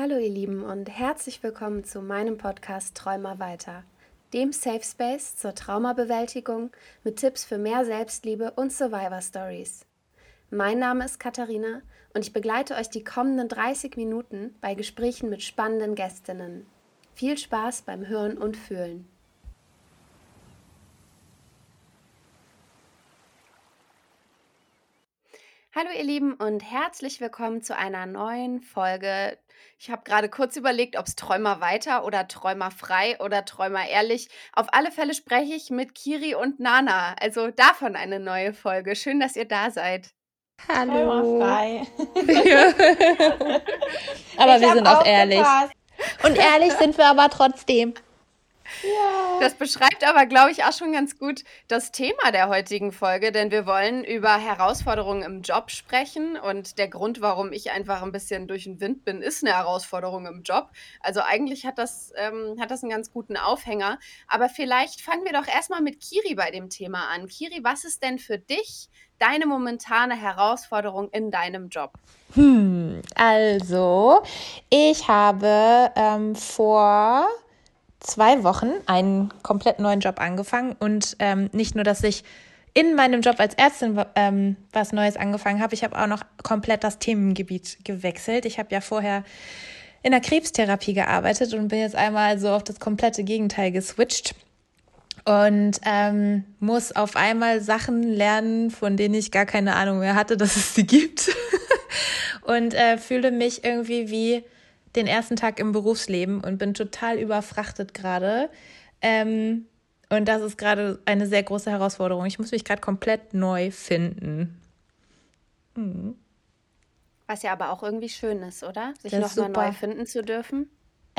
Hallo ihr Lieben und herzlich willkommen zu meinem Podcast Träumer weiter, dem Safe Space zur Traumabewältigung mit Tipps für mehr Selbstliebe und Survivor Stories. Mein Name ist Katharina und ich begleite euch die kommenden 30 Minuten bei Gesprächen mit spannenden Gästinnen. Viel Spaß beim Hören und Fühlen. Hallo ihr Lieben und herzlich willkommen zu einer neuen Folge. Ich habe gerade kurz überlegt, ob es Träumer weiter oder Träumer frei oder Träumer ehrlich. Auf alle Fälle spreche ich mit Kiri und Nana. Also davon eine neue Folge. Schön, dass ihr da seid. Hallo. frei. aber ich wir sind auch ehrlich. Und ehrlich sind wir aber trotzdem. Ja. Das beschreibt aber, glaube ich, auch schon ganz gut das Thema der heutigen Folge, denn wir wollen über Herausforderungen im Job sprechen und der Grund, warum ich einfach ein bisschen durch den Wind bin, ist eine Herausforderung im Job. Also eigentlich hat das, ähm, hat das einen ganz guten Aufhänger, aber vielleicht fangen wir doch erstmal mit Kiri bei dem Thema an. Kiri, was ist denn für dich deine momentane Herausforderung in deinem Job? Hm, also ich habe ähm, vor zwei Wochen einen komplett neuen Job angefangen und ähm, nicht nur, dass ich in meinem Job als Ärztin ähm, was Neues angefangen habe, ich habe auch noch komplett das Themengebiet gewechselt. Ich habe ja vorher in der Krebstherapie gearbeitet und bin jetzt einmal so auf das komplette Gegenteil geswitcht und ähm, muss auf einmal Sachen lernen, von denen ich gar keine Ahnung mehr hatte, dass es sie gibt. und äh, fühle mich irgendwie wie den ersten Tag im Berufsleben und bin total überfrachtet gerade. Ähm, und das ist gerade eine sehr große Herausforderung. Ich muss mich gerade komplett neu finden. Mhm. Was ja aber auch irgendwie schön ist, oder? Sich nochmal neu finden zu dürfen.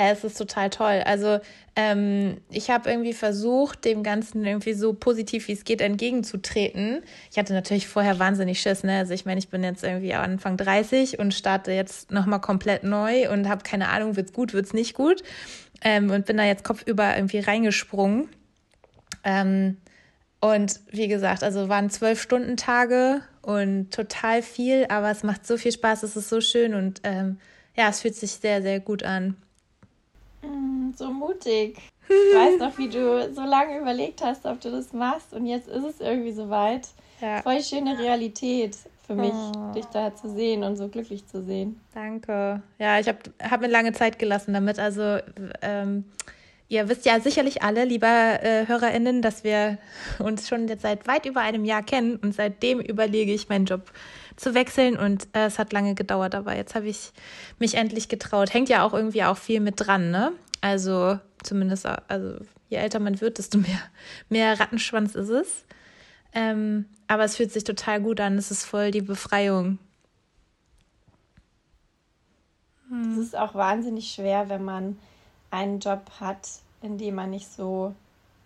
Es ist total toll. Also ähm, ich habe irgendwie versucht, dem Ganzen irgendwie so positiv wie es geht entgegenzutreten. Ich hatte natürlich vorher wahnsinnig Schiss. Ne? Also ich meine, ich bin jetzt irgendwie Anfang 30 und starte jetzt nochmal komplett neu und habe keine Ahnung, wird's gut, wird's nicht gut. Ähm, und bin da jetzt kopfüber irgendwie reingesprungen. Ähm, und wie gesagt, also waren zwölf Stunden Tage und total viel, aber es macht so viel Spaß, es ist so schön und ähm, ja, es fühlt sich sehr, sehr gut an. Mm, so mutig. Ich weiß noch, wie du so lange überlegt hast, ob du das machst und jetzt ist es irgendwie soweit. Ja. Voll schöne Realität für mich, oh. dich da zu sehen und so glücklich zu sehen. Danke. Ja, ich habe hab mir lange Zeit gelassen damit. Also, ähm, ihr wisst ja sicherlich alle, lieber äh, HörerInnen, dass wir uns schon jetzt seit weit über einem Jahr kennen und seitdem überlege ich, meinen Job zu wechseln und äh, es hat lange gedauert, aber jetzt habe ich mich endlich getraut. Hängt ja auch irgendwie auch viel mit dran, ne? Also zumindest, also je älter man wird, desto mehr, mehr Rattenschwanz ist es. Ähm, aber es fühlt sich total gut an. Es ist voll die Befreiung. Es ist auch wahnsinnig schwer, wenn man einen Job hat, in dem man nicht so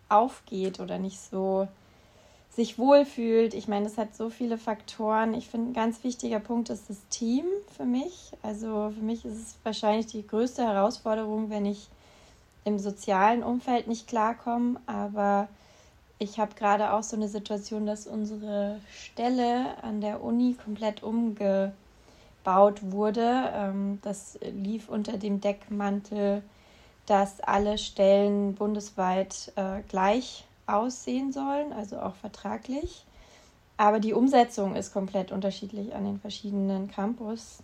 aufgeht oder nicht so sich wohlfühlt. Ich meine, es hat so viele Faktoren. Ich finde, ein ganz wichtiger Punkt ist das Team für mich. Also für mich ist es wahrscheinlich die größte Herausforderung, wenn ich im sozialen Umfeld nicht klarkomme. Aber ich habe gerade auch so eine Situation, dass unsere Stelle an der Uni komplett umgebaut wurde. Ähm, das lief unter dem Deckmantel, dass alle Stellen bundesweit äh, gleich aussehen sollen, also auch vertraglich. Aber die Umsetzung ist komplett unterschiedlich an den verschiedenen Campus.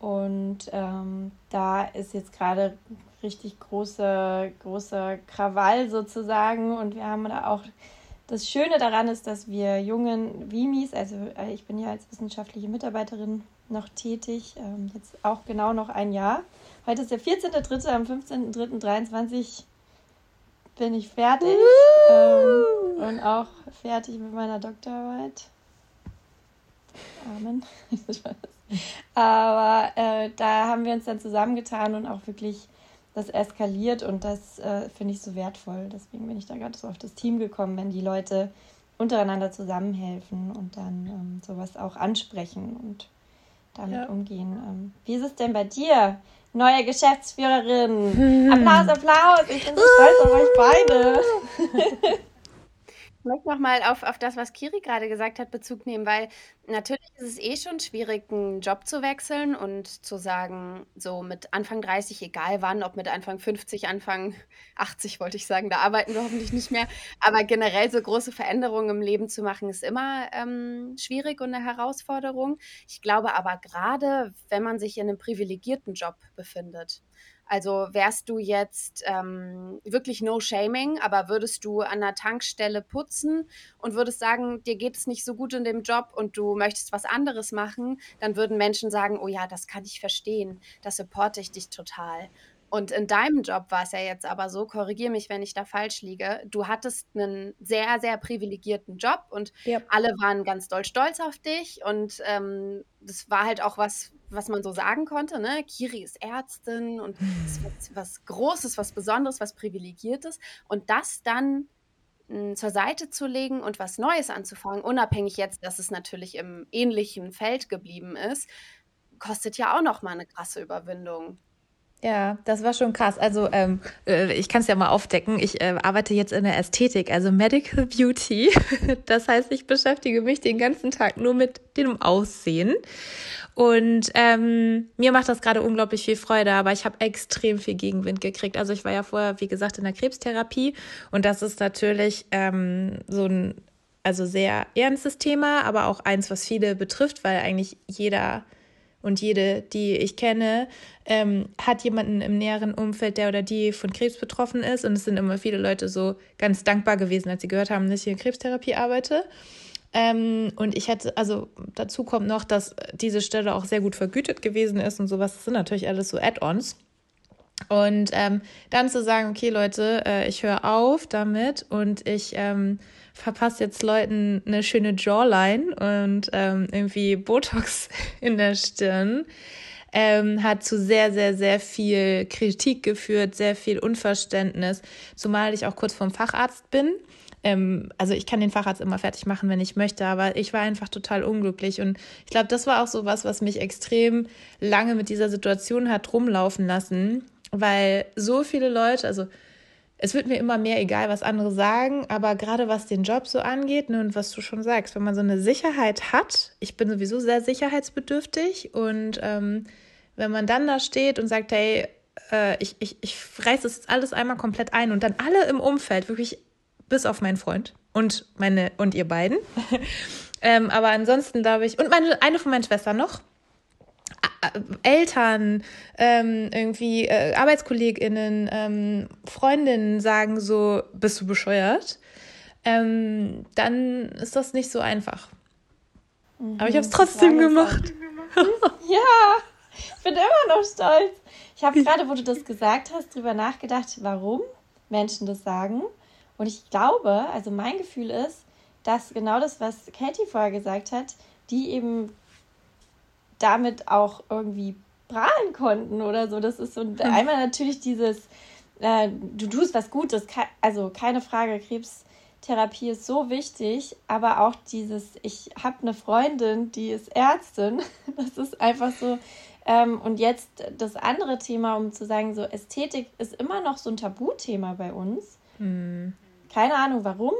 Und ähm, da ist jetzt gerade richtig großer große Krawall sozusagen. Und wir haben da auch, das Schöne daran ist, dass wir jungen Wimis, also äh, ich bin ja als wissenschaftliche Mitarbeiterin noch tätig, ähm, jetzt auch genau noch ein Jahr. Heute ist der 14.3. am 15.3.23 bin ich fertig ähm, und auch fertig mit meiner Doktorarbeit. Amen. Aber äh, da haben wir uns dann zusammengetan und auch wirklich das eskaliert und das äh, finde ich so wertvoll. Deswegen bin ich da gerade so auf das Team gekommen, wenn die Leute untereinander zusammenhelfen und dann ähm, sowas auch ansprechen und damit ja. umgehen. Ähm, wie ist es denn bei dir? Neue Geschäftsführerin. Applaus, Applaus. Ich bin so stolz auf euch beide. Ich möchte noch mal auf auf das, was Kiri gerade gesagt hat, Bezug nehmen, weil natürlich ist es eh schon schwierig, einen Job zu wechseln und zu sagen, so mit Anfang 30, egal wann, ob mit Anfang 50, Anfang 80 wollte ich sagen, da arbeiten wir hoffentlich nicht mehr. Aber generell so große Veränderungen im Leben zu machen, ist immer, ähm, schwierig und eine Herausforderung. Ich glaube aber gerade, wenn man sich in einem privilegierten Job befindet also wärst du jetzt ähm, wirklich no shaming, aber würdest du an der Tankstelle putzen und würdest sagen, dir geht es nicht so gut in dem Job und du möchtest was anderes machen, dann würden Menschen sagen, oh ja, das kann ich verstehen, das supporte ich dich total. Und in deinem Job war es ja jetzt aber so, korrigiere mich, wenn ich da falsch liege, du hattest einen sehr, sehr privilegierten Job und ja. alle waren ganz doll stolz auf dich und ähm, das war halt auch was, was man so sagen konnte, ne? Kiri ist Ärztin und ist was, was Großes, was Besonderes, was Privilegiertes. Und das dann hm, zur Seite zu legen und was Neues anzufangen, unabhängig jetzt, dass es natürlich im ähnlichen Feld geblieben ist, kostet ja auch noch mal eine krasse Überwindung. Ja, das war schon krass. Also ähm, äh, ich kann es ja mal aufdecken. Ich äh, arbeite jetzt in der Ästhetik, also Medical Beauty. Das heißt, ich beschäftige mich den ganzen Tag nur mit dem Aussehen. Und ähm, mir macht das gerade unglaublich viel Freude, aber ich habe extrem viel Gegenwind gekriegt. Also ich war ja vorher, wie gesagt, in der Krebstherapie und das ist natürlich ähm, so ein also sehr ernstes Thema, aber auch eins, was viele betrifft, weil eigentlich jeder und jede, die ich kenne, ähm, hat jemanden im näheren Umfeld, der oder die von Krebs betroffen ist. Und es sind immer viele Leute so ganz dankbar gewesen, als sie gehört haben, dass ich in Krebstherapie arbeite. Ähm, und ich hätte, also dazu kommt noch, dass diese Stelle auch sehr gut vergütet gewesen ist und sowas. Das sind natürlich alles so Add-ons. Und ähm, dann zu sagen, okay, Leute, äh, ich höre auf damit und ich verpasse jetzt Leuten eine schöne Jawline und ähm, irgendwie Botox in der Stirn, ähm, hat zu sehr, sehr, sehr viel Kritik geführt, sehr viel Unverständnis, zumal ich auch kurz vorm Facharzt bin. Ähm, also ich kann den Facharzt immer fertig machen, wenn ich möchte, aber ich war einfach total unglücklich. Und ich glaube, das war auch so was, was mich extrem lange mit dieser Situation hat rumlaufen lassen, weil so viele Leute, also es wird mir immer mehr egal, was andere sagen, aber gerade was den Job so angeht ne, und was du schon sagst, wenn man so eine Sicherheit hat, ich bin sowieso sehr sicherheitsbedürftig und ähm, wenn man dann da steht und sagt, hey, äh, ich, ich, ich reiße das jetzt alles einmal komplett ein und dann alle im Umfeld, wirklich bis auf meinen Freund und meine und ihr beiden. ähm, aber ansonsten glaube ich, und meine, eine von meinen Schwestern noch. Eltern, ähm, irgendwie äh, ArbeitskollegInnen, ähm, Freundinnen sagen so, bist du bescheuert? Ähm, dann ist das nicht so einfach. Mhm, Aber ich habe es trotzdem gemacht. ja, ich bin immer noch stolz. Ich habe gerade, wo du das gesagt hast, drüber nachgedacht, warum Menschen das sagen. Und ich glaube, also mein Gefühl ist, dass genau das, was Katie vorher gesagt hat, die eben damit auch irgendwie prahlen konnten oder so. Das ist so mhm. einmal natürlich dieses, äh, du tust was Gutes, also keine Frage, Krebstherapie ist so wichtig, aber auch dieses, ich habe eine Freundin, die ist Ärztin, das ist einfach so. Ähm, und jetzt das andere Thema, um zu sagen, so Ästhetik ist immer noch so ein Tabuthema bei uns. Mhm. Keine Ahnung warum.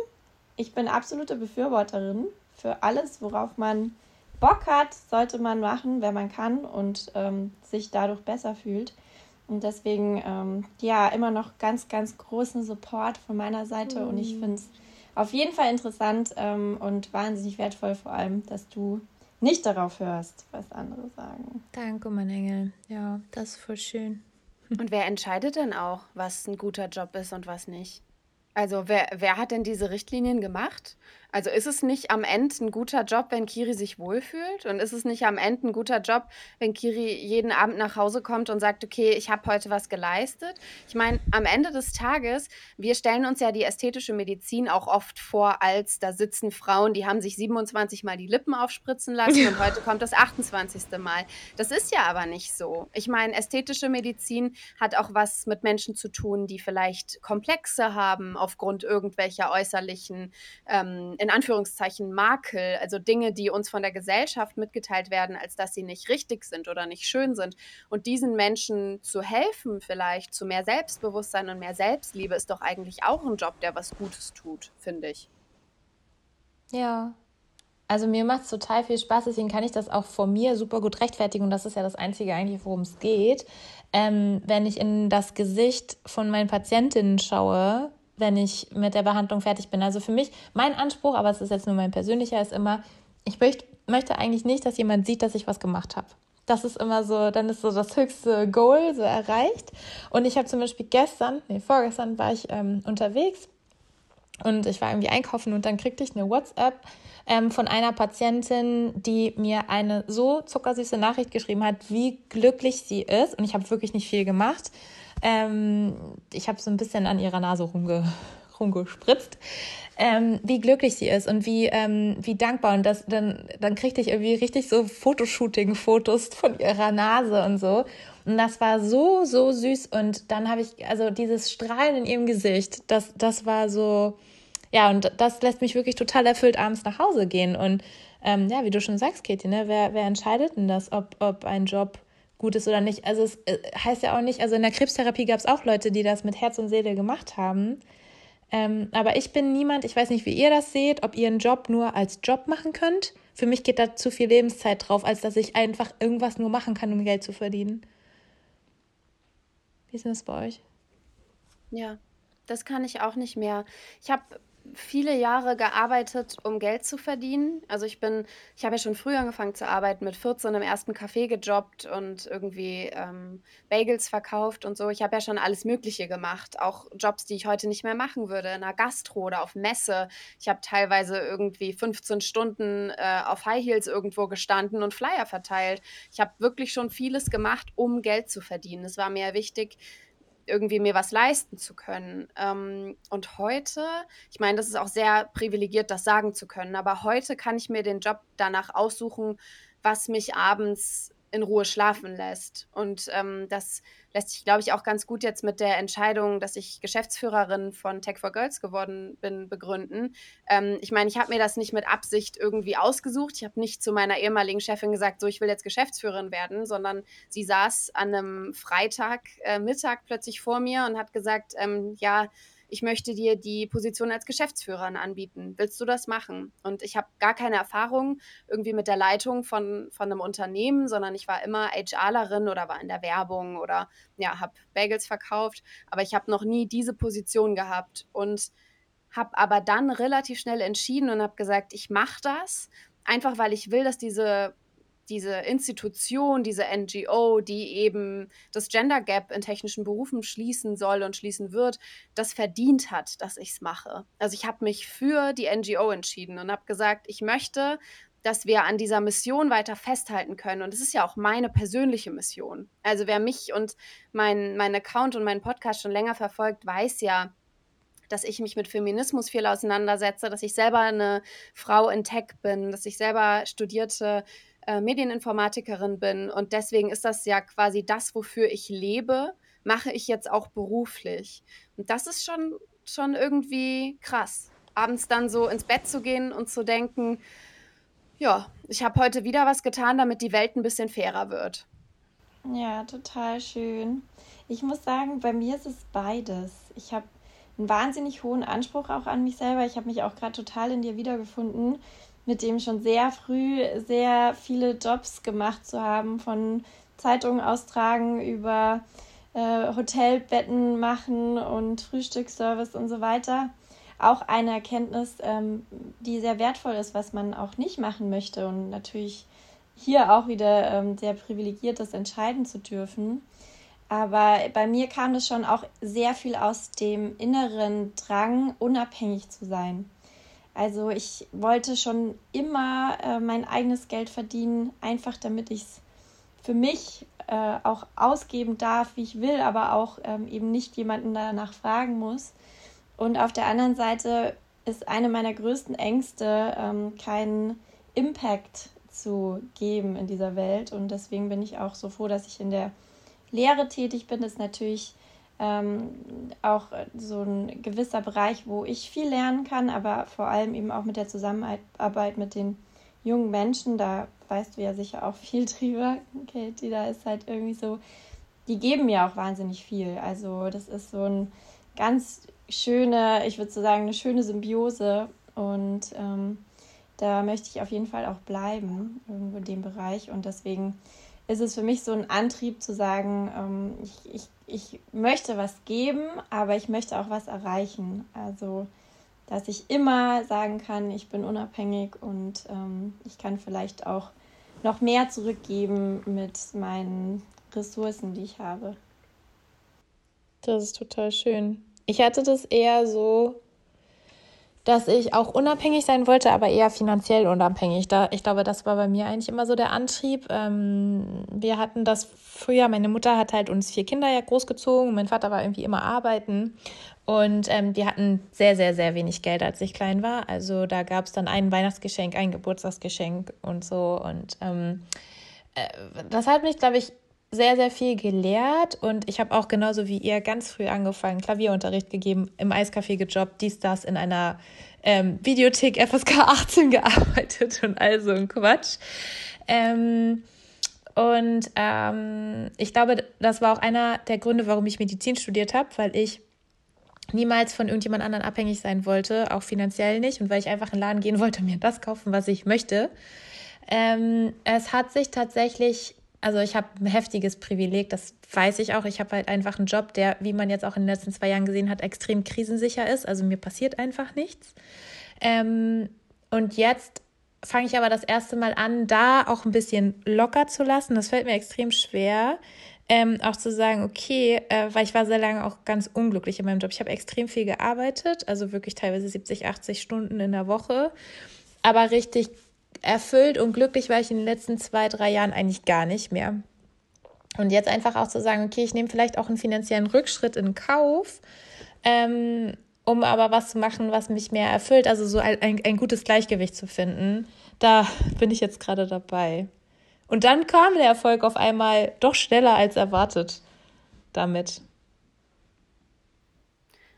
Ich bin absolute Befürworterin für alles, worauf man Bock hat, sollte man machen, wenn man kann und ähm, sich dadurch besser fühlt. Und deswegen, ähm, ja, immer noch ganz, ganz großen Support von meiner Seite. Mhm. Und ich mhm. finde es auf jeden Fall interessant ähm, und wahnsinnig wertvoll, vor allem, dass du nicht darauf hörst, was andere sagen. Danke, mein Engel. Ja, das ist voll schön. Und wer entscheidet denn auch, was ein guter Job ist und was nicht? Also wer, wer hat denn diese Richtlinien gemacht? Also ist es nicht am Ende ein guter Job, wenn Kiri sich wohlfühlt? Und ist es nicht am Ende ein guter Job, wenn Kiri jeden Abend nach Hause kommt und sagt, okay, ich habe heute was geleistet? Ich meine, am Ende des Tages, wir stellen uns ja die ästhetische Medizin auch oft vor, als da sitzen Frauen, die haben sich 27 Mal die Lippen aufspritzen lassen und heute kommt das 28. Mal. Das ist ja aber nicht so. Ich meine, ästhetische Medizin hat auch was mit Menschen zu tun, die vielleicht Komplexe haben aufgrund irgendwelcher äußerlichen ähm, in Anführungszeichen Makel, also Dinge, die uns von der Gesellschaft mitgeteilt werden, als dass sie nicht richtig sind oder nicht schön sind. Und diesen Menschen zu helfen, vielleicht zu mehr Selbstbewusstsein und mehr Selbstliebe, ist doch eigentlich auch ein Job, der was Gutes tut, finde ich. Ja. Also mir macht es total viel Spaß, deswegen kann ich das auch vor mir super gut rechtfertigen und das ist ja das Einzige eigentlich, worum es geht. Ähm, wenn ich in das Gesicht von meinen Patientinnen schaue, wenn ich mit der Behandlung fertig bin. Also für mich, mein Anspruch, aber es ist jetzt nur mein persönlicher, ist immer, ich möchte, möchte eigentlich nicht, dass jemand sieht, dass ich was gemacht habe. Das ist immer so, dann ist so das höchste Goal so erreicht. Und ich habe zum Beispiel gestern, nee, vorgestern war ich ähm, unterwegs und ich war irgendwie einkaufen und dann kriegte ich eine WhatsApp ähm, von einer Patientin, die mir eine so zuckersüße Nachricht geschrieben hat, wie glücklich sie ist. Und ich habe wirklich nicht viel gemacht. Ähm, ich habe so ein bisschen an ihrer Nase rumge rumgespritzt, ähm, wie glücklich sie ist und wie, ähm, wie dankbar. Und das, dann, dann kriegte ich irgendwie richtig so Fotoshooting-Fotos von ihrer Nase und so. Und das war so, so süß. Und dann habe ich, also dieses Strahlen in ihrem Gesicht, das, das war so, ja, und das lässt mich wirklich total erfüllt abends nach Hause gehen. Und ähm, ja, wie du schon sagst, Katie, ne, wer, wer entscheidet denn das, ob, ob ein Job gut ist oder nicht? Also es äh, heißt ja auch nicht, also in der Krebstherapie gab es auch Leute, die das mit Herz und Seele gemacht haben. Ähm, aber ich bin niemand, ich weiß nicht, wie ihr das seht, ob ihr einen Job nur als Job machen könnt. Für mich geht da zu viel Lebenszeit drauf, als dass ich einfach irgendwas nur machen kann, um Geld zu verdienen. Wie ist das bei euch? Ja, das kann ich auch nicht mehr. Ich habe viele Jahre gearbeitet, um Geld zu verdienen. Also ich bin, ich habe ja schon früh angefangen zu arbeiten, mit 14 im ersten Café gejobbt und irgendwie ähm, Bagels verkauft und so. Ich habe ja schon alles Mögliche gemacht, auch Jobs, die ich heute nicht mehr machen würde, in einer Gastro oder auf Messe. Ich habe teilweise irgendwie 15 Stunden äh, auf High Heels irgendwo gestanden und Flyer verteilt. Ich habe wirklich schon vieles gemacht, um Geld zu verdienen. Es war mir wichtig, irgendwie mir was leisten zu können. Ähm, und heute, ich meine, das ist auch sehr privilegiert, das sagen zu können, aber heute kann ich mir den Job danach aussuchen, was mich abends in Ruhe schlafen lässt. Und ähm, das lässt sich, glaube ich, auch ganz gut jetzt mit der Entscheidung, dass ich Geschäftsführerin von Tech for Girls geworden bin, begründen. Ähm, ich meine, ich habe mir das nicht mit Absicht irgendwie ausgesucht. Ich habe nicht zu meiner ehemaligen Chefin gesagt, so, ich will jetzt Geschäftsführerin werden, sondern sie saß an einem Freitag äh, plötzlich vor mir und hat gesagt, ähm, ja, ich möchte dir die Position als Geschäftsführerin anbieten. Willst du das machen? Und ich habe gar keine Erfahrung irgendwie mit der Leitung von, von einem Unternehmen, sondern ich war immer HRlerin oder war in der Werbung oder ja, habe Bagels verkauft, aber ich habe noch nie diese Position gehabt und habe aber dann relativ schnell entschieden und habe gesagt, ich mache das, einfach weil ich will, dass diese diese Institution, diese NGO, die eben das Gender Gap in technischen Berufen schließen soll und schließen wird, das verdient hat, dass ich es mache. Also ich habe mich für die NGO entschieden und habe gesagt, ich möchte, dass wir an dieser Mission weiter festhalten können. Und es ist ja auch meine persönliche Mission. Also wer mich und mein, mein Account und meinen Podcast schon länger verfolgt, weiß ja, dass ich mich mit Feminismus viel auseinandersetze, dass ich selber eine Frau in Tech bin, dass ich selber studierte äh, Medieninformatikerin bin und deswegen ist das ja quasi das, wofür ich lebe, mache ich jetzt auch beruflich. Und das ist schon, schon irgendwie krass. Abends dann so ins Bett zu gehen und zu denken, ja, ich habe heute wieder was getan, damit die Welt ein bisschen fairer wird. Ja, total schön. Ich muss sagen, bei mir ist es beides. Ich habe einen wahnsinnig hohen Anspruch auch an mich selber. Ich habe mich auch gerade total in dir wiedergefunden mit dem schon sehr früh sehr viele Jobs gemacht zu haben, von Zeitungen austragen über äh, Hotelbetten machen und Frühstücksservice und so weiter. Auch eine Erkenntnis, ähm, die sehr wertvoll ist, was man auch nicht machen möchte und natürlich hier auch wieder ähm, sehr privilegiert, das entscheiden zu dürfen. Aber bei mir kam das schon auch sehr viel aus dem inneren Drang, unabhängig zu sein. Also ich wollte schon immer äh, mein eigenes Geld verdienen, einfach damit ich es für mich äh, auch ausgeben darf, wie ich will, aber auch ähm, eben nicht jemanden danach fragen muss. Und auf der anderen Seite ist eine meiner größten Ängste, ähm, keinen Impact zu geben in dieser Welt. Und deswegen bin ich auch so froh, dass ich in der Lehre tätig bin. Das ist natürlich ähm, auch so ein gewisser Bereich, wo ich viel lernen kann, aber vor allem eben auch mit der Zusammenarbeit mit den jungen Menschen, da weißt du ja sicher auch viel drüber, Katie, da ist halt irgendwie so, die geben mir auch wahnsinnig viel. Also das ist so ein ganz schöne, ich würde so sagen, eine schöne Symbiose und ähm, da möchte ich auf jeden Fall auch bleiben, irgendwo in dem Bereich. Und deswegen ist es für mich so ein Antrieb zu sagen, ähm, ich, ich, ich möchte was geben, aber ich möchte auch was erreichen. Also, dass ich immer sagen kann, ich bin unabhängig und ähm, ich kann vielleicht auch noch mehr zurückgeben mit meinen Ressourcen, die ich habe. Das ist total schön. Ich hatte das eher so, dass ich auch unabhängig sein wollte, aber eher finanziell unabhängig. Da, ich glaube, das war bei mir eigentlich immer so der Antrieb. Ähm, wir hatten das früher, meine Mutter hat halt uns vier Kinder ja großgezogen, mein Vater war irgendwie immer arbeiten und ähm, die hatten sehr, sehr, sehr wenig Geld, als ich klein war. Also da gab es dann ein Weihnachtsgeschenk, ein Geburtstagsgeschenk und so. Und ähm, äh, das hat mich, glaube ich, sehr, sehr viel gelehrt und ich habe auch genauso wie ihr ganz früh angefangen, Klavierunterricht gegeben, im Eiscafé gejobbt, dies, das, in einer ähm, Videothek FSK 18 gearbeitet und all so ein Quatsch. Ähm, und ähm, ich glaube, das war auch einer der Gründe, warum ich Medizin studiert habe, weil ich niemals von irgendjemand anderen abhängig sein wollte, auch finanziell nicht und weil ich einfach in den Laden gehen wollte mir das kaufen, was ich möchte. Ähm, es hat sich tatsächlich also ich habe ein heftiges Privileg, das weiß ich auch. Ich habe halt einfach einen Job, der, wie man jetzt auch in den letzten zwei Jahren gesehen hat, extrem krisensicher ist. Also mir passiert einfach nichts. Ähm, und jetzt fange ich aber das erste Mal an, da auch ein bisschen locker zu lassen. Das fällt mir extrem schwer. Ähm, auch zu sagen, okay, äh, weil ich war sehr lange auch ganz unglücklich in meinem Job. Ich habe extrem viel gearbeitet, also wirklich teilweise 70, 80 Stunden in der Woche, aber richtig erfüllt und glücklich war ich in den letzten zwei, drei Jahren eigentlich gar nicht mehr. Und jetzt einfach auch zu sagen, okay, ich nehme vielleicht auch einen finanziellen Rückschritt in Kauf, ähm, um aber was zu machen, was mich mehr erfüllt. Also so ein, ein, ein gutes Gleichgewicht zu finden. Da bin ich jetzt gerade dabei. Und dann kam der Erfolg auf einmal doch schneller als erwartet damit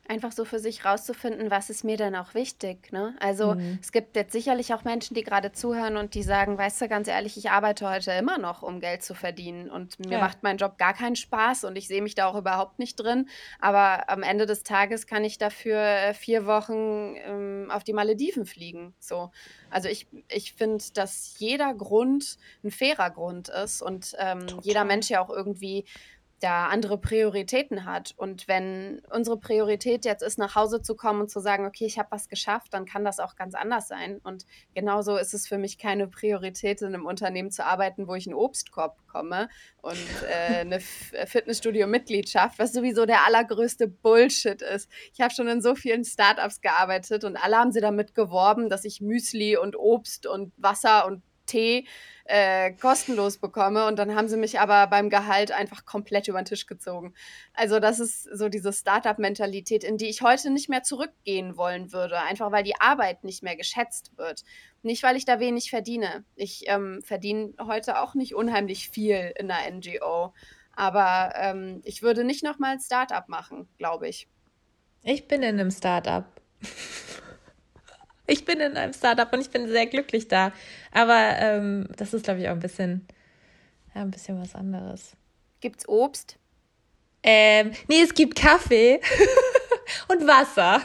einfach so für sich rauszufinden, was ist mir denn auch wichtig. Ne? Also mhm. es gibt jetzt sicherlich auch Menschen, die gerade zuhören und die sagen, weißt du, ganz ehrlich, ich arbeite heute immer noch, um Geld zu verdienen und mir ja. macht mein Job gar keinen Spaß und ich sehe mich da auch überhaupt nicht drin. Aber am Ende des Tages kann ich dafür äh, vier Wochen ähm, auf die Malediven fliegen. So. Also ich, ich finde, dass jeder Grund ein fairer Grund ist und ähm, jeder Mensch ja auch irgendwie da andere Prioritäten hat. Und wenn unsere Priorität jetzt ist, nach Hause zu kommen und zu sagen, okay, ich habe was geschafft, dann kann das auch ganz anders sein. Und genauso ist es für mich keine Priorität, in einem Unternehmen zu arbeiten, wo ich einen Obstkorb bekomme und äh, eine äh, Fitnessstudio-Mitgliedschaft, was sowieso der allergrößte Bullshit ist. Ich habe schon in so vielen Startups gearbeitet und alle haben sie damit geworben, dass ich Müsli und Obst und Wasser und Tee äh, kostenlos bekomme und dann haben sie mich aber beim Gehalt einfach komplett über den Tisch gezogen. Also das ist so diese Startup-Mentalität, in die ich heute nicht mehr zurückgehen wollen würde, einfach weil die Arbeit nicht mehr geschätzt wird. Nicht, weil ich da wenig verdiene. Ich ähm, verdiene heute auch nicht unheimlich viel in der NGO, aber ähm, ich würde nicht nochmal ein Startup machen, glaube ich. Ich bin in einem Startup. Ich bin in einem Startup und ich bin sehr glücklich da. Aber ähm, das ist, glaube ich, auch ein bisschen, ja, ein bisschen was anderes. Gibt's Obst? Ähm, nee, es gibt Kaffee und Wasser.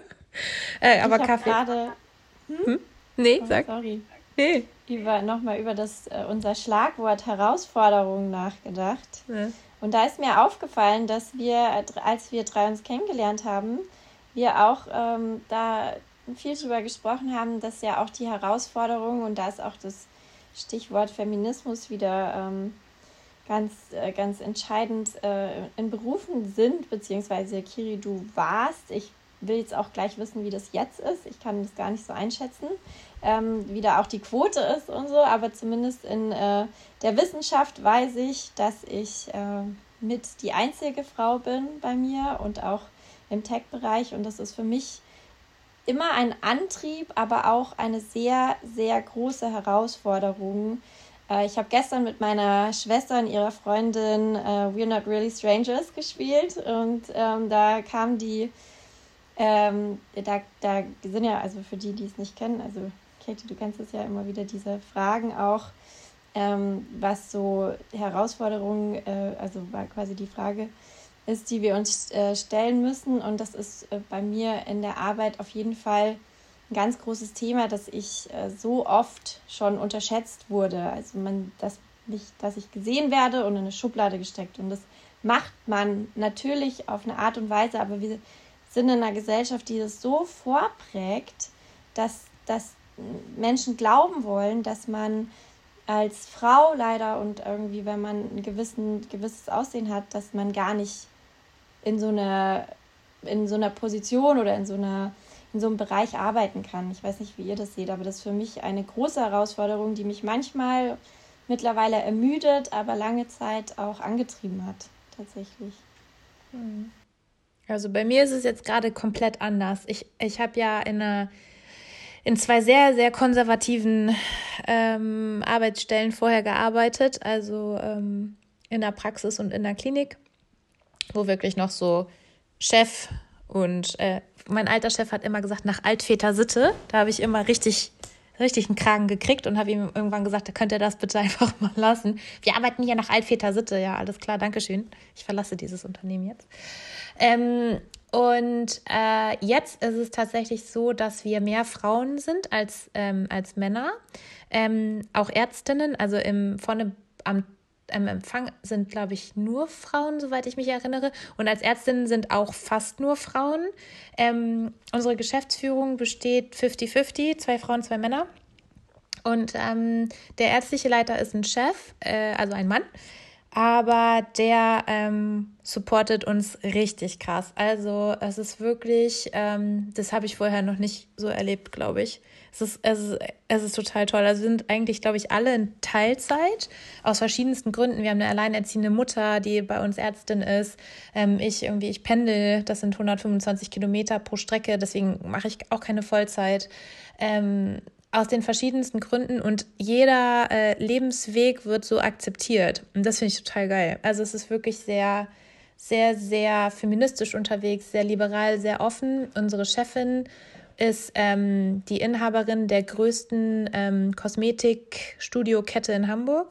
äh, aber Kaffee. Grade, hm? hm? Nee, oh, sag. Sorry. Nee. Über, nochmal über das, äh, unser Schlagwort Herausforderungen nachgedacht. Ja. Und da ist mir aufgefallen, dass wir, als wir drei uns kennengelernt haben, wir auch ähm, da viel darüber gesprochen haben, dass ja auch die Herausforderungen und da ist auch das Stichwort Feminismus wieder ähm, ganz, äh, ganz entscheidend äh, in Berufen sind, beziehungsweise Kiri, du warst. Ich will jetzt auch gleich wissen, wie das jetzt ist. Ich kann das gar nicht so einschätzen, ähm, wie da auch die Quote ist und so, aber zumindest in äh, der Wissenschaft weiß ich, dass ich äh, mit die einzige Frau bin bei mir und auch im Tech-Bereich und das ist für mich immer ein Antrieb, aber auch eine sehr, sehr große Herausforderung. Äh, ich habe gestern mit meiner Schwester und ihrer Freundin äh, We're Not Really Strangers gespielt und ähm, da kam die, ähm, da, da sind ja, also für die, die es nicht kennen, also Katie, du kennst es ja immer wieder, diese Fragen auch, ähm, was so Herausforderungen, äh, also war quasi die Frage, ist, die wir uns äh, stellen müssen. Und das ist äh, bei mir in der Arbeit auf jeden Fall ein ganz großes Thema, dass ich äh, so oft schon unterschätzt wurde. Also man, dass, mich, dass ich gesehen werde und in eine Schublade gesteckt. Und das macht man natürlich auf eine Art und Weise, aber wir sind in einer Gesellschaft, die das so vorprägt, dass, dass Menschen glauben wollen, dass man als Frau leider und irgendwie, wenn man ein gewissen, gewisses Aussehen hat, dass man gar nicht in so einer, in so einer Position oder in so einer in so einem Bereich arbeiten kann. Ich weiß nicht, wie ihr das seht, aber das ist für mich eine große Herausforderung, die mich manchmal mittlerweile ermüdet, aber lange Zeit auch angetrieben hat, tatsächlich. Hm. Also bei mir ist es jetzt gerade komplett anders. Ich, ich habe ja in einer in zwei sehr, sehr konservativen ähm, Arbeitsstellen vorher gearbeitet, also ähm, in der Praxis und in der Klinik, wo wirklich noch so Chef und äh, mein alter Chef hat immer gesagt, nach Altväter Sitte, da habe ich immer richtig, richtig einen Kragen gekriegt und habe ihm irgendwann gesagt, da könnt ihr das bitte einfach mal lassen. Wir arbeiten hier nach Altväter Sitte, ja, alles klar, Dankeschön. Ich verlasse dieses Unternehmen jetzt. Ähm, und äh, jetzt ist es tatsächlich so, dass wir mehr Frauen sind als, ähm, als Männer. Ähm, auch Ärztinnen, also im, vorne am im Empfang sind, glaube ich, nur Frauen, soweit ich mich erinnere. Und als Ärztin sind auch fast nur Frauen. Ähm, unsere Geschäftsführung besteht 50-50, zwei Frauen, zwei Männer. Und ähm, der ärztliche Leiter ist ein Chef, äh, also ein Mann aber der ähm, supportet uns richtig krass. Also es ist wirklich, ähm, das habe ich vorher noch nicht so erlebt, glaube ich. Es ist, es, ist, es ist total toll. Also sind eigentlich, glaube ich, alle in Teilzeit aus verschiedensten Gründen. Wir haben eine alleinerziehende Mutter, die bei uns Ärztin ist. Ähm, ich irgendwie, ich pendel, das sind 125 Kilometer pro Strecke, deswegen mache ich auch keine Vollzeit. Ähm, aus den verschiedensten Gründen und jeder äh, Lebensweg wird so akzeptiert. Und das finde ich total geil. Also es ist wirklich sehr, sehr, sehr feministisch unterwegs, sehr liberal, sehr offen. Unsere Chefin ist ähm, die Inhaberin der größten ähm, Kosmetikstudio-Kette in Hamburg.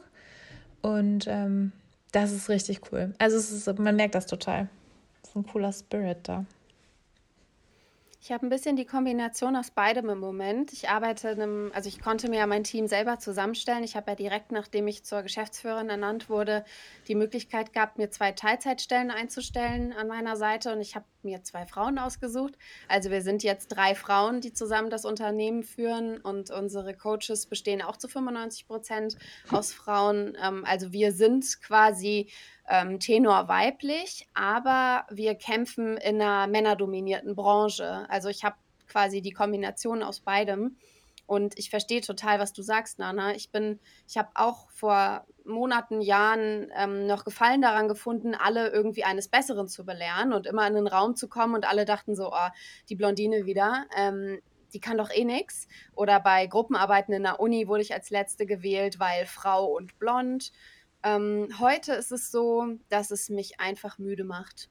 Und ähm, das ist richtig cool. Also ist, man merkt das total. Es ist ein cooler Spirit da. Ich habe ein bisschen die Kombination aus beidem im Moment. Ich arbeite in einem, also ich konnte mir ja mein Team selber zusammenstellen. Ich habe ja direkt, nachdem ich zur Geschäftsführerin ernannt wurde, die Möglichkeit gehabt, mir zwei Teilzeitstellen einzustellen an meiner Seite und ich habe mir zwei Frauen ausgesucht. Also wir sind jetzt drei Frauen, die zusammen das Unternehmen führen und unsere Coaches bestehen auch zu 95 Prozent aus Frauen. Ähm, also wir sind quasi ähm, Tenor weiblich, aber wir kämpfen in einer männerdominierten Branche. Also ich habe quasi die Kombination aus beidem. Und ich verstehe total, was du sagst, Nana. Ich bin, ich habe auch vor Monaten, Jahren ähm, noch Gefallen daran gefunden, alle irgendwie eines Besseren zu belehren und immer in den Raum zu kommen und alle dachten so, oh, die Blondine wieder. Ähm, die kann doch eh nix. Oder bei Gruppenarbeiten in der Uni wurde ich als Letzte gewählt, weil Frau und blond. Ähm, heute ist es so, dass es mich einfach müde macht.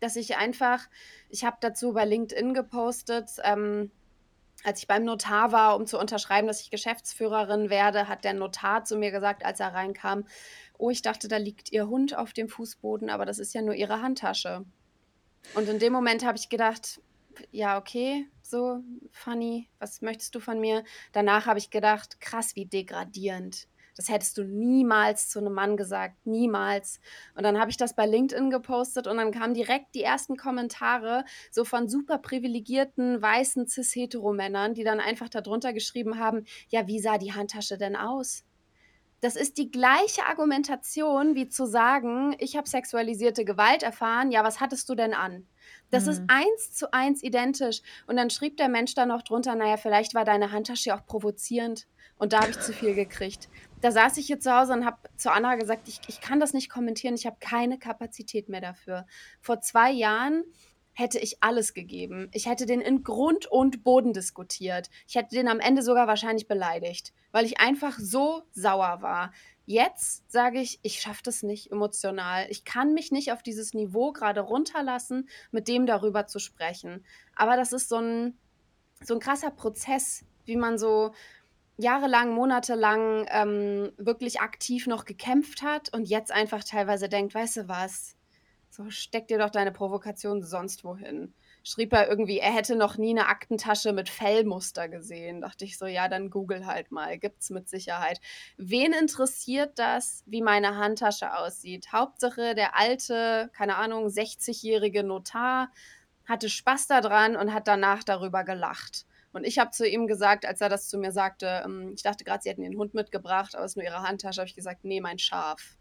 Dass ich einfach, ich habe dazu bei LinkedIn gepostet, ähm, als ich beim Notar war, um zu unterschreiben, dass ich Geschäftsführerin werde, hat der Notar zu mir gesagt, als er reinkam, oh, ich dachte, da liegt Ihr Hund auf dem Fußboden, aber das ist ja nur Ihre Handtasche. Und in dem Moment habe ich gedacht, ja, okay, so funny, was möchtest du von mir? Danach habe ich gedacht, krass, wie degradierend. Das hättest du niemals zu einem Mann gesagt, niemals. Und dann habe ich das bei LinkedIn gepostet und dann kamen direkt die ersten Kommentare so von super privilegierten weißen cis-hetero-Männern, die dann einfach darunter geschrieben haben, ja, wie sah die Handtasche denn aus? Das ist die gleiche Argumentation wie zu sagen, ich habe sexualisierte Gewalt erfahren, ja, was hattest du denn an? Das mhm. ist eins zu eins identisch. Und dann schrieb der Mensch da noch drunter, naja, vielleicht war deine Handtasche auch provozierend und da habe ich zu viel gekriegt da saß ich hier zu Hause und habe zu Anna gesagt, ich, ich kann das nicht kommentieren, ich habe keine Kapazität mehr dafür. Vor zwei Jahren hätte ich alles gegeben. Ich hätte den in Grund und Boden diskutiert. Ich hätte den am Ende sogar wahrscheinlich beleidigt, weil ich einfach so sauer war. Jetzt sage ich, ich schaffe das nicht emotional. Ich kann mich nicht auf dieses Niveau gerade runterlassen, mit dem darüber zu sprechen. Aber das ist so ein, so ein krasser Prozess, wie man so jahrelang, monatelang ähm, wirklich aktiv noch gekämpft hat und jetzt einfach teilweise denkt, weißt du was, so steck dir doch deine Provokation sonst wohin. schrieb er irgendwie, er hätte noch nie eine Aktentasche mit Fellmuster gesehen. Dachte ich so, ja, dann google halt mal, gibt's mit Sicherheit. Wen interessiert das, wie meine Handtasche aussieht? Hauptsache der alte, keine Ahnung, 60-jährige Notar hatte Spaß daran und hat danach darüber gelacht. Und ich habe zu ihm gesagt, als er das zu mir sagte, ähm, ich dachte gerade, sie hätten den Hund mitgebracht, aber es ist nur ihre Handtasche, habe ich gesagt, nee, mein Schaf.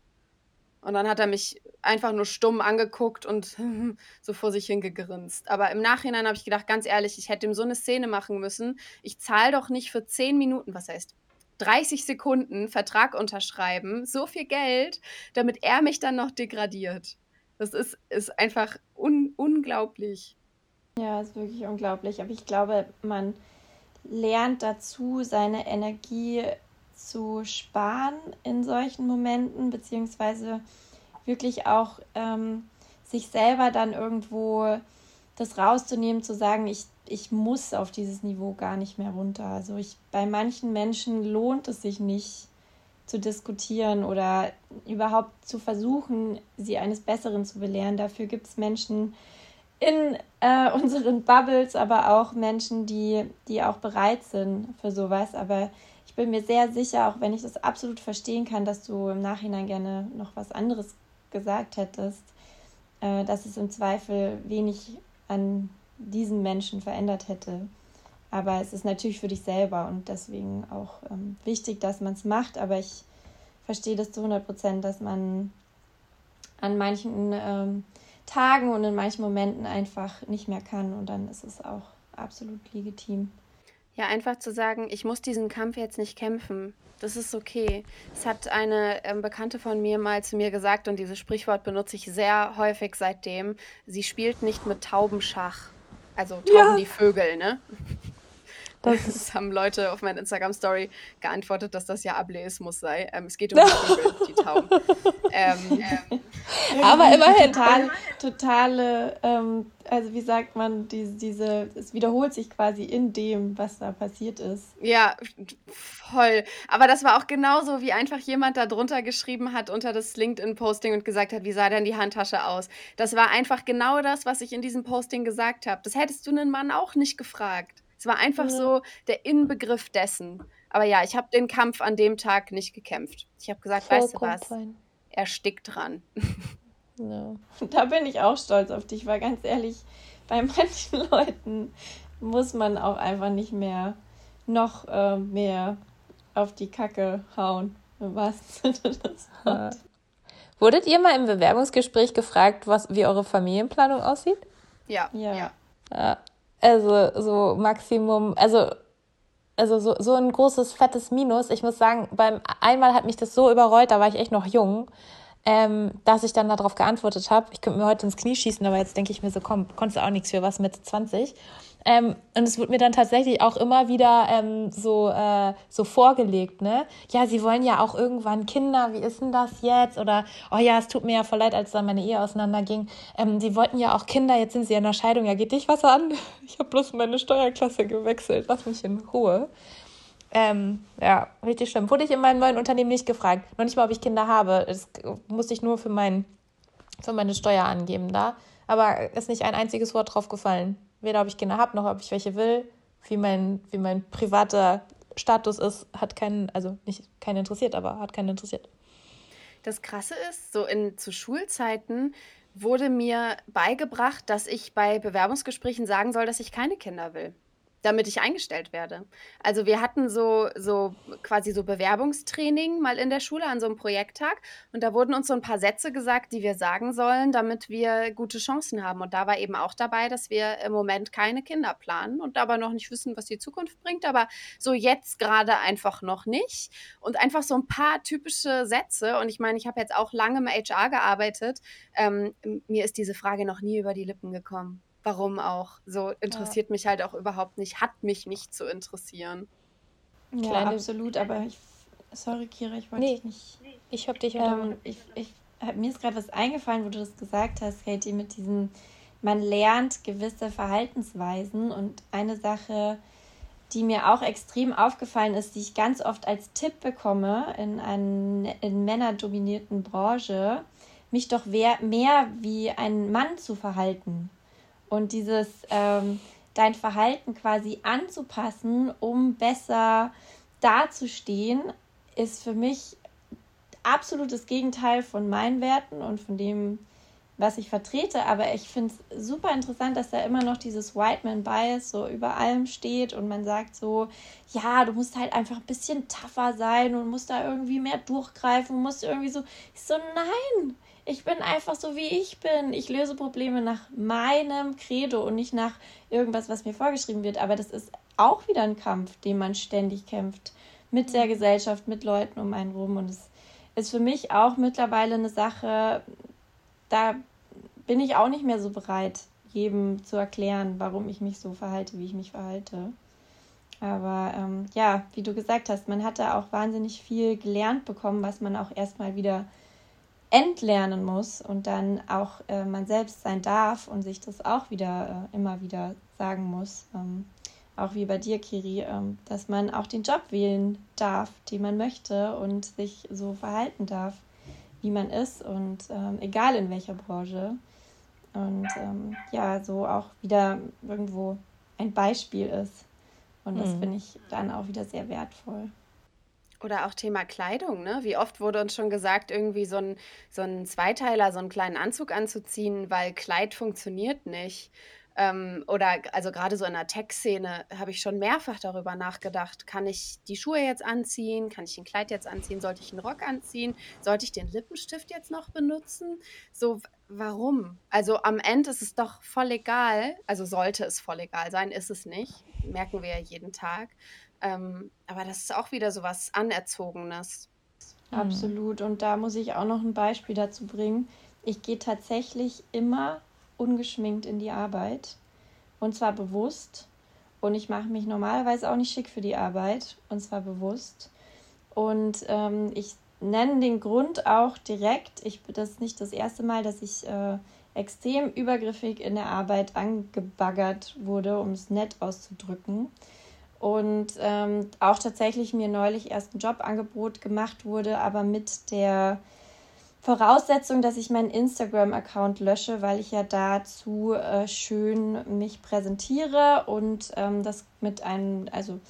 Und dann hat er mich einfach nur stumm angeguckt und so vor sich hingegrinst. Aber im Nachhinein habe ich gedacht, ganz ehrlich, ich hätte ihm so eine Szene machen müssen. Ich zahle doch nicht für 10 Minuten, was heißt 30 Sekunden Vertrag unterschreiben, so viel Geld, damit er mich dann noch degradiert. Das ist, ist einfach un unglaublich. Ja, ist wirklich unglaublich. Aber ich glaube, man lernt dazu, seine Energie zu sparen in solchen Momenten, beziehungsweise wirklich auch ähm, sich selber dann irgendwo das rauszunehmen, zu sagen, ich, ich muss auf dieses Niveau gar nicht mehr runter. Also ich, bei manchen Menschen lohnt es sich nicht zu diskutieren oder überhaupt zu versuchen, sie eines Besseren zu belehren. Dafür gibt es Menschen in äh, unseren Bubbles, aber auch Menschen, die, die auch bereit sind für sowas. Aber ich bin mir sehr sicher, auch wenn ich das absolut verstehen kann, dass du im Nachhinein gerne noch was anderes gesagt hättest, äh, dass es im Zweifel wenig an diesen Menschen verändert hätte. Aber es ist natürlich für dich selber und deswegen auch ähm, wichtig, dass man es macht. Aber ich verstehe das zu 100 Prozent, dass man an manchen ähm, Tagen und in manchen Momenten einfach nicht mehr kann und dann ist es auch absolut legitim. Ja, einfach zu sagen, ich muss diesen Kampf jetzt nicht kämpfen. Das ist okay. Es hat eine ähm, Bekannte von mir mal zu mir gesagt, und dieses Sprichwort benutze ich sehr häufig seitdem. Sie spielt nicht mit Taubenschach. Also Tauben ja. die Vögel, ne? Das, das haben Leute auf meiner Instagram-Story geantwortet, dass das ja Ableismus sei. Ähm, es geht um die Tauben. Ähm, ähm, aber immerhin. Total, totale, ähm, also wie sagt man, die, diese, es wiederholt sich quasi in dem, was da passiert ist. Ja, voll. Aber das war auch genauso, wie einfach jemand da drunter geschrieben hat unter das LinkedIn-Posting und gesagt hat, wie sah denn die Handtasche aus? Das war einfach genau das, was ich in diesem Posting gesagt habe. Das hättest du einen Mann auch nicht gefragt. Es war einfach so der Inbegriff dessen. Aber ja, ich habe den Kampf an dem Tag nicht gekämpft. Ich habe gesagt, Vollkommen weißt du was? Fein. Er stickt dran. Ja. Da bin ich auch stolz auf dich, weil ganz ehrlich, bei manchen Leuten muss man auch einfach nicht mehr noch äh, mehr auf die Kacke hauen. Was das ja. Wurdet ihr mal im Bewerbungsgespräch gefragt, was, wie eure Familienplanung aussieht? Ja. Ja. ja. Also so Maximum, also, also so, so ein großes, fettes Minus. Ich muss sagen, beim einmal hat mich das so überrollt, da war ich echt noch jung, ähm, dass ich dann darauf geantwortet habe. Ich könnte mir heute ins Knie schießen, aber jetzt denke ich mir so, komm, konntest du auch nichts für was mit 20. Ähm, und es wurde mir dann tatsächlich auch immer wieder ähm, so, äh, so vorgelegt, ne? Ja, sie wollen ja auch irgendwann Kinder, wie ist denn das jetzt? Oder, oh ja, es tut mir ja voll leid, als dann meine Ehe auseinanderging. Ähm, sie wollten ja auch Kinder, jetzt sind sie in der Scheidung. Ja, geht dich was an? Ich habe bloß meine Steuerklasse gewechselt. Lass mich in Ruhe. Ähm, ja, richtig schlimm. Wurde ich in meinem neuen Unternehmen nicht gefragt. Noch nicht mal, ob ich Kinder habe. Das musste ich nur für, mein, für meine Steuer angeben da. Aber ist nicht ein einziges Wort drauf gefallen weder ob ich Kinder habe, noch ob ich welche will. Wie mein, wie mein privater Status ist, hat keinen, also nicht keinen interessiert, aber hat keinen interessiert. Das Krasse ist, so in zu Schulzeiten wurde mir beigebracht, dass ich bei Bewerbungsgesprächen sagen soll, dass ich keine Kinder will damit ich eingestellt werde. Also wir hatten so, so quasi so Bewerbungstraining mal in der Schule an so einem Projekttag und da wurden uns so ein paar Sätze gesagt, die wir sagen sollen, damit wir gute Chancen haben. Und da war eben auch dabei, dass wir im Moment keine Kinder planen und aber noch nicht wissen, was die Zukunft bringt, aber so jetzt gerade einfach noch nicht. Und einfach so ein paar typische Sätze. Und ich meine, ich habe jetzt auch lange im HR gearbeitet. Ähm, mir ist diese Frage noch nie über die Lippen gekommen warum auch. So interessiert ja. mich halt auch überhaupt nicht, hat mich nicht zu interessieren. Ja, Kleine... absolut, aber ich, sorry Kira, ich wollte nee, dich nicht. Ich hab dich ähm, ich, ich, Mir ist gerade was eingefallen, wo du das gesagt hast, Katie, mit diesem, man lernt gewisse Verhaltensweisen und eine Sache, die mir auch extrem aufgefallen ist, die ich ganz oft als Tipp bekomme in einer in männerdominierten Branche, mich doch mehr wie ein Mann zu verhalten. Und dieses ähm, dein Verhalten quasi anzupassen, um besser dazustehen, ist für mich absolutes Gegenteil von meinen Werten und von dem, was ich vertrete. Aber ich finde es super interessant, dass da immer noch dieses White Man Bias so über allem steht und man sagt so, ja, du musst halt einfach ein bisschen tougher sein und musst da irgendwie mehr durchgreifen musst irgendwie so. Ich so, nein, ich bin einfach so, wie ich bin. Ich löse Probleme nach meinem Credo und nicht nach irgendwas, was mir vorgeschrieben wird. Aber das ist auch wieder ein Kampf, den man ständig kämpft. Mit der Gesellschaft, mit Leuten um einen rum. Und es ist für mich auch mittlerweile eine Sache, da bin ich auch nicht mehr so bereit, jedem zu erklären, warum ich mich so verhalte, wie ich mich verhalte. Aber ähm, ja, wie du gesagt hast, man hat da auch wahnsinnig viel gelernt bekommen, was man auch erstmal wieder entlernen muss und dann auch äh, man selbst sein darf und sich das auch wieder äh, immer wieder sagen muss, ähm, auch wie bei dir, Kiri, ähm, dass man auch den Job wählen darf, den man möchte und sich so verhalten darf, wie man ist und ähm, egal in welcher Branche. Und ähm, ja, so auch wieder irgendwo ein Beispiel ist. Und das mhm. finde ich dann auch wieder sehr wertvoll. Oder auch Thema Kleidung, ne? Wie oft wurde uns schon gesagt, irgendwie so ein, so ein Zweiteiler, so einen kleinen Anzug anzuziehen, weil Kleid funktioniert nicht. Ähm, oder also gerade so in der Tech-Szene habe ich schon mehrfach darüber nachgedacht, kann ich die Schuhe jetzt anziehen, kann ich ein Kleid jetzt anziehen, sollte ich einen Rock anziehen, sollte ich den Lippenstift jetzt noch benutzen? So, warum? Also am Ende ist es doch voll egal, also sollte es voll egal sein, ist es nicht, merken wir ja jeden Tag. Ähm, aber das ist auch wieder so was Anerzogenes. Mhm. Absolut. Und da muss ich auch noch ein Beispiel dazu bringen. Ich gehe tatsächlich immer ungeschminkt in die Arbeit. Und zwar bewusst. Und ich mache mich normalerweise auch nicht schick für die Arbeit. Und zwar bewusst. Und ähm, ich nenne den Grund auch direkt. Ich, das ist nicht das erste Mal, dass ich äh, extrem übergriffig in der Arbeit angebaggert wurde, um es nett auszudrücken und ähm, auch tatsächlich mir neulich erst ein Jobangebot gemacht wurde, aber mit der Voraussetzung, dass ich meinen Instagram-Account lösche, weil ich ja dazu äh, schön mich präsentiere und ähm, das mit einem, also,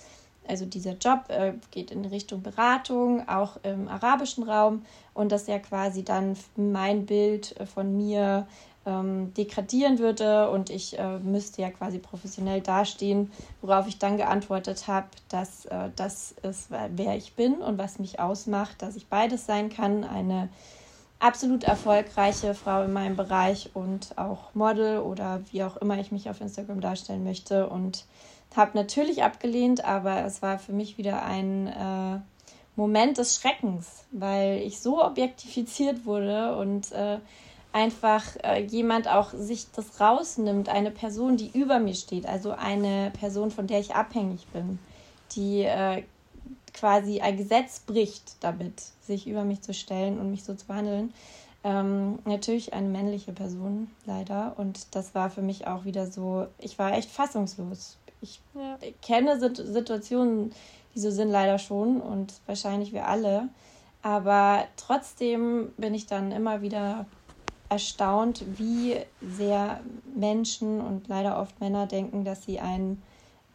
also dieser Job äh, geht in Richtung Beratung, auch im arabischen Raum und das ja quasi dann mein Bild äh, von mir ähm, degradieren würde und ich äh, müsste ja quasi professionell dastehen, worauf ich dann geantwortet habe, dass äh, das ist, wer ich bin und was mich ausmacht, dass ich beides sein kann, eine absolut erfolgreiche Frau in meinem Bereich und auch Model oder wie auch immer ich mich auf Instagram darstellen möchte und habe natürlich abgelehnt, aber es war für mich wieder ein äh, Moment des Schreckens, weil ich so objektifiziert wurde und äh, einfach äh, jemand auch sich das rausnimmt, eine Person, die über mir steht, also eine Person, von der ich abhängig bin, die äh, quasi ein Gesetz bricht damit, sich über mich zu stellen und mich so zu behandeln. Ähm, natürlich eine männliche Person, leider. Und das war für mich auch wieder so, ich war echt fassungslos. Ich ja. kenne Situationen, die so sind, leider schon und wahrscheinlich wir alle. Aber trotzdem bin ich dann immer wieder erstaunt, wie sehr Menschen und leider oft Männer denken, dass sie einen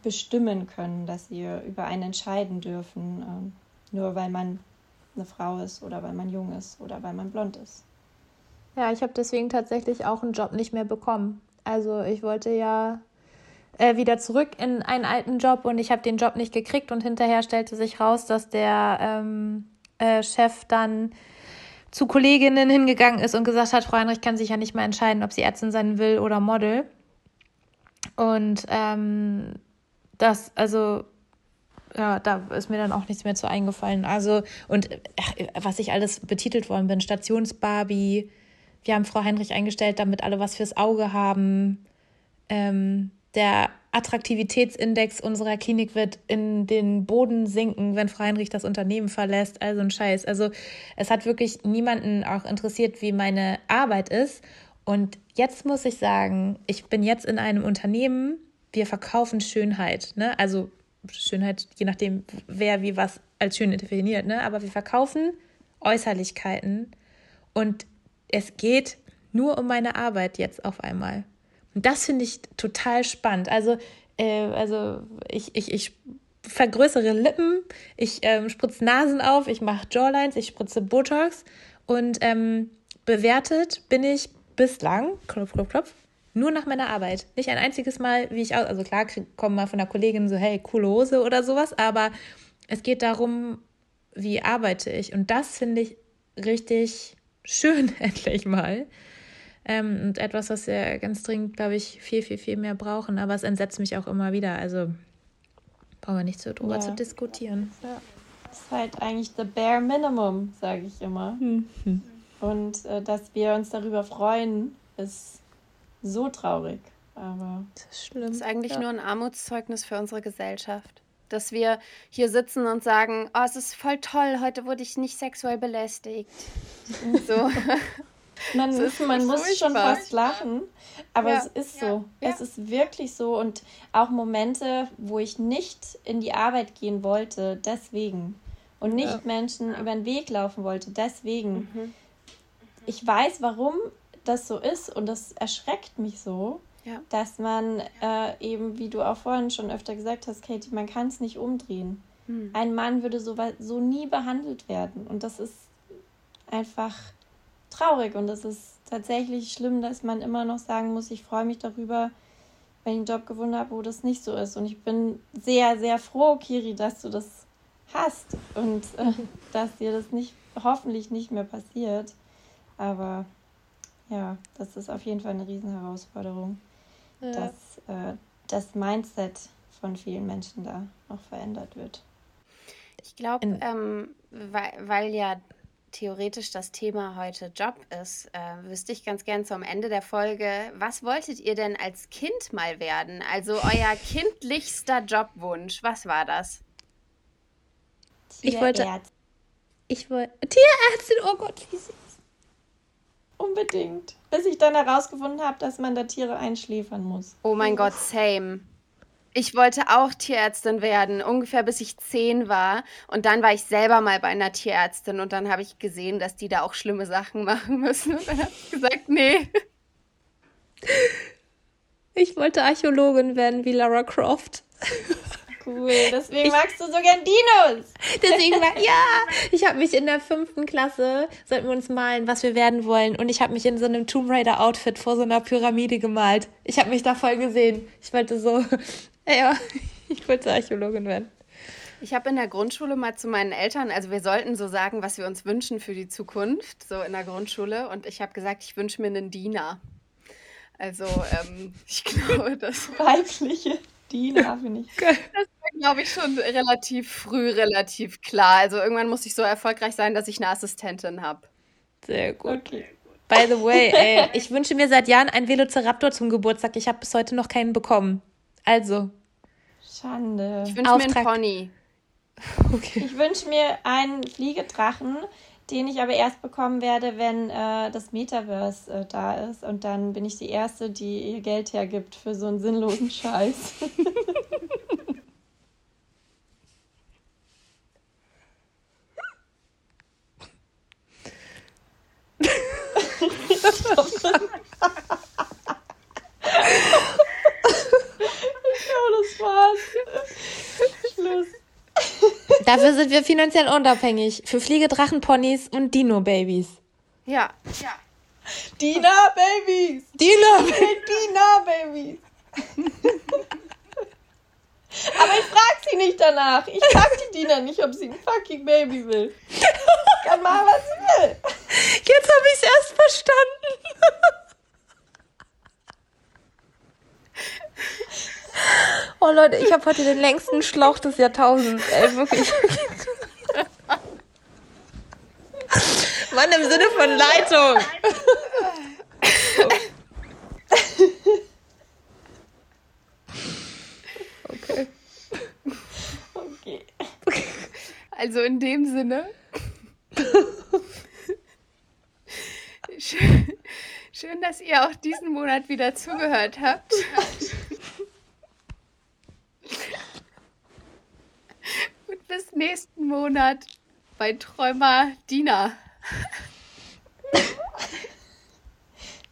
bestimmen können, dass sie über einen entscheiden dürfen, ähm, nur weil man eine Frau ist oder weil man jung ist oder weil man blond ist. Ja, ich habe deswegen tatsächlich auch einen Job nicht mehr bekommen. Also ich wollte ja äh, wieder zurück in einen alten Job und ich habe den Job nicht gekriegt und hinterher stellte sich raus, dass der ähm, äh, Chef dann zu Kolleginnen hingegangen ist und gesagt hat, Frau Heinrich kann sich ja nicht mal entscheiden, ob sie Ärztin sein will oder Model. Und ähm, das, also, ja, da ist mir dann auch nichts mehr zu eingefallen. Also, und ach, was ich alles betitelt worden bin, Stationsbarbie, wir haben Frau Heinrich eingestellt, damit alle was fürs Auge haben. Ähm, der Attraktivitätsindex unserer Klinik wird in den Boden sinken, wenn Frau Heinrich das Unternehmen verlässt. Also ein Scheiß. Also es hat wirklich niemanden auch interessiert, wie meine Arbeit ist. Und jetzt muss ich sagen, ich bin jetzt in einem Unternehmen, wir verkaufen Schönheit. Ne? Also Schönheit, je nachdem, wer wie was als schön definiert. Ne? Aber wir verkaufen Äußerlichkeiten. Und es geht nur um meine Arbeit jetzt auf einmal. Und das finde ich total spannend. Also, äh, also ich, ich, ich vergrößere Lippen, ich ähm, spritze Nasen auf, ich mache Jawlines, ich spritze Botox und ähm, bewertet bin ich bislang, klopf, klopf, klopf, nur nach meiner Arbeit. Nicht ein einziges Mal, wie ich aus, also klar, kommen mal von der Kollegin so, hey, coole Hose oder sowas, aber es geht darum, wie arbeite ich. Und das finde ich richtig schön, endlich mal. Ähm, und etwas, was wir ganz dringend, glaube ich, viel, viel, viel mehr brauchen. Aber es entsetzt mich auch immer wieder. Also brauchen wir nicht so drüber ja. zu diskutieren. Ja. Das ist halt eigentlich the bare minimum, sage ich immer. Mhm. Und äh, dass wir uns darüber freuen, ist so traurig. Aber das ist schlimm. Das ist eigentlich ja. nur ein Armutszeugnis für unsere Gesellschaft. Dass wir hier sitzen und sagen, oh, es ist voll toll, heute wurde ich nicht sexuell belästigt. so. Man, ist man muss furchtbar. schon fast lachen, aber ja. es ist so. Ja. Es ist wirklich so. Und auch Momente, wo ich nicht in die Arbeit gehen wollte, deswegen. Und nicht ja. Menschen über den Weg laufen wollte, deswegen. Mhm. Ich weiß, warum das so ist und das erschreckt mich so, dass man äh, eben, wie du auch vorhin schon öfter gesagt hast, Katie, man kann es nicht umdrehen. Mhm. Ein Mann würde so, so nie behandelt werden und das ist einfach traurig und es ist tatsächlich schlimm, dass man immer noch sagen muss, ich freue mich darüber, wenn ich einen Job gefunden habe, wo das nicht so ist. Und ich bin sehr, sehr froh, Kiri, dass du das hast und äh, dass dir das nicht, hoffentlich nicht mehr passiert. Aber ja, das ist auf jeden Fall eine Riesenherausforderung, ja. dass äh, das Mindset von vielen Menschen da noch verändert wird. Ich glaube, ähm, weil, weil ja theoretisch das Thema heute Job ist, äh, wüsste ich ganz gern zum Ende der Folge, was wolltet ihr denn als Kind mal werden? Also euer kindlichster Jobwunsch, was war das? Ich wollte. Ich wollte. Tierärztin, oh Gott, wie süß. Unbedingt. Bis ich dann herausgefunden habe, dass man da Tiere einschläfern muss. Oh mein Gott, same. Ich wollte auch Tierärztin werden, ungefähr bis ich zehn war. Und dann war ich selber mal bei einer Tierärztin und dann habe ich gesehen, dass die da auch schlimme Sachen machen müssen. Und dann habe ich gesagt, nee. Ich wollte Archäologin werden wie Lara Croft. Cool, deswegen ich, magst du so gern Dinos. Deswegen war, ja, ich habe mich in der fünften Klasse, sollten wir uns malen, was wir werden wollen. Und ich habe mich in so einem Tomb Raider Outfit vor so einer Pyramide gemalt. Ich habe mich da voll gesehen. Ich wollte so ja, ich wollte Archäologin werden. Ich habe in der Grundschule mal zu meinen Eltern, also wir sollten so sagen, was wir uns wünschen für die Zukunft, so in der Grundschule. Und ich habe gesagt, ich wünsche mir einen Diener. Also ähm, ich glaube, das weibliche Diener finde ich. Das war, glaube ich, schon relativ früh relativ klar. Also irgendwann muss ich so erfolgreich sein, dass ich eine Assistentin habe. Sehr gut. Okay. By the way, ey, ich wünsche mir seit Jahren einen Velociraptor zum Geburtstag. Ich habe bis heute noch keinen bekommen. Also, Schande. Ich wünsche mir einen Pony. Okay. Ich wünsche mir einen Fliegedrachen, den ich aber erst bekommen werde, wenn äh, das Metaverse äh, da ist. Und dann bin ich die Erste, die ihr Geld hergibt für so einen sinnlosen Scheiß. das war's. Schluss. Dafür sind wir finanziell unabhängig. Für Fliegedrachenponys und Dino-Babys. Ja. ja. Dina-Babys! Dina-Babys! Dina-Babys! Aber ich frag sie nicht danach. Ich frag die Dina nicht, ob sie ein fucking Baby will. Kann machen, was sie will. Jetzt habe ich es erst verstanden. Oh Leute, ich habe heute den längsten Schlauch des Jahrtausends. Ey, wirklich. Mann, im Sinne von Leitung. Okay. Okay. Also in dem Sinne. Schön, schön, dass ihr auch diesen Monat wieder zugehört habt. nächsten Monat bei Träumer Dina.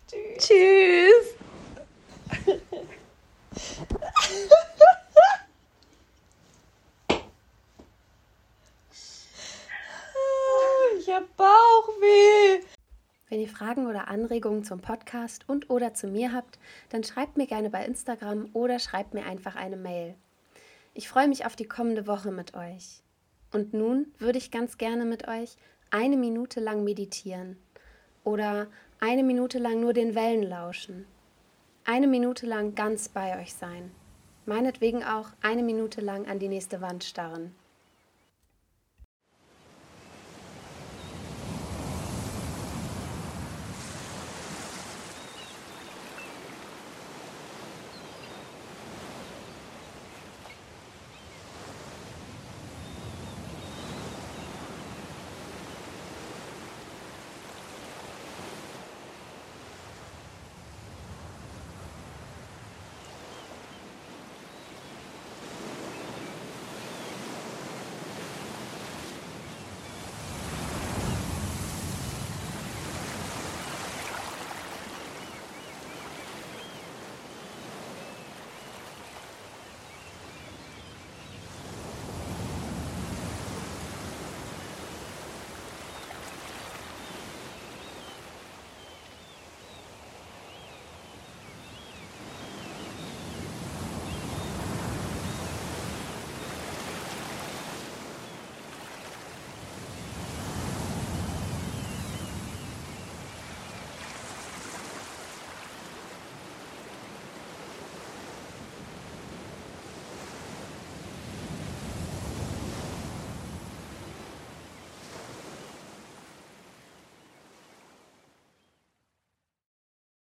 Tschüss. Tschüss. ich hab Bauchweh. Wenn ihr Fragen oder Anregungen zum Podcast und oder zu mir habt, dann schreibt mir gerne bei Instagram oder schreibt mir einfach eine Mail. Ich freue mich auf die kommende Woche mit euch. Und nun würde ich ganz gerne mit euch eine Minute lang meditieren oder eine Minute lang nur den Wellen lauschen. Eine Minute lang ganz bei euch sein. Meinetwegen auch eine Minute lang an die nächste Wand starren.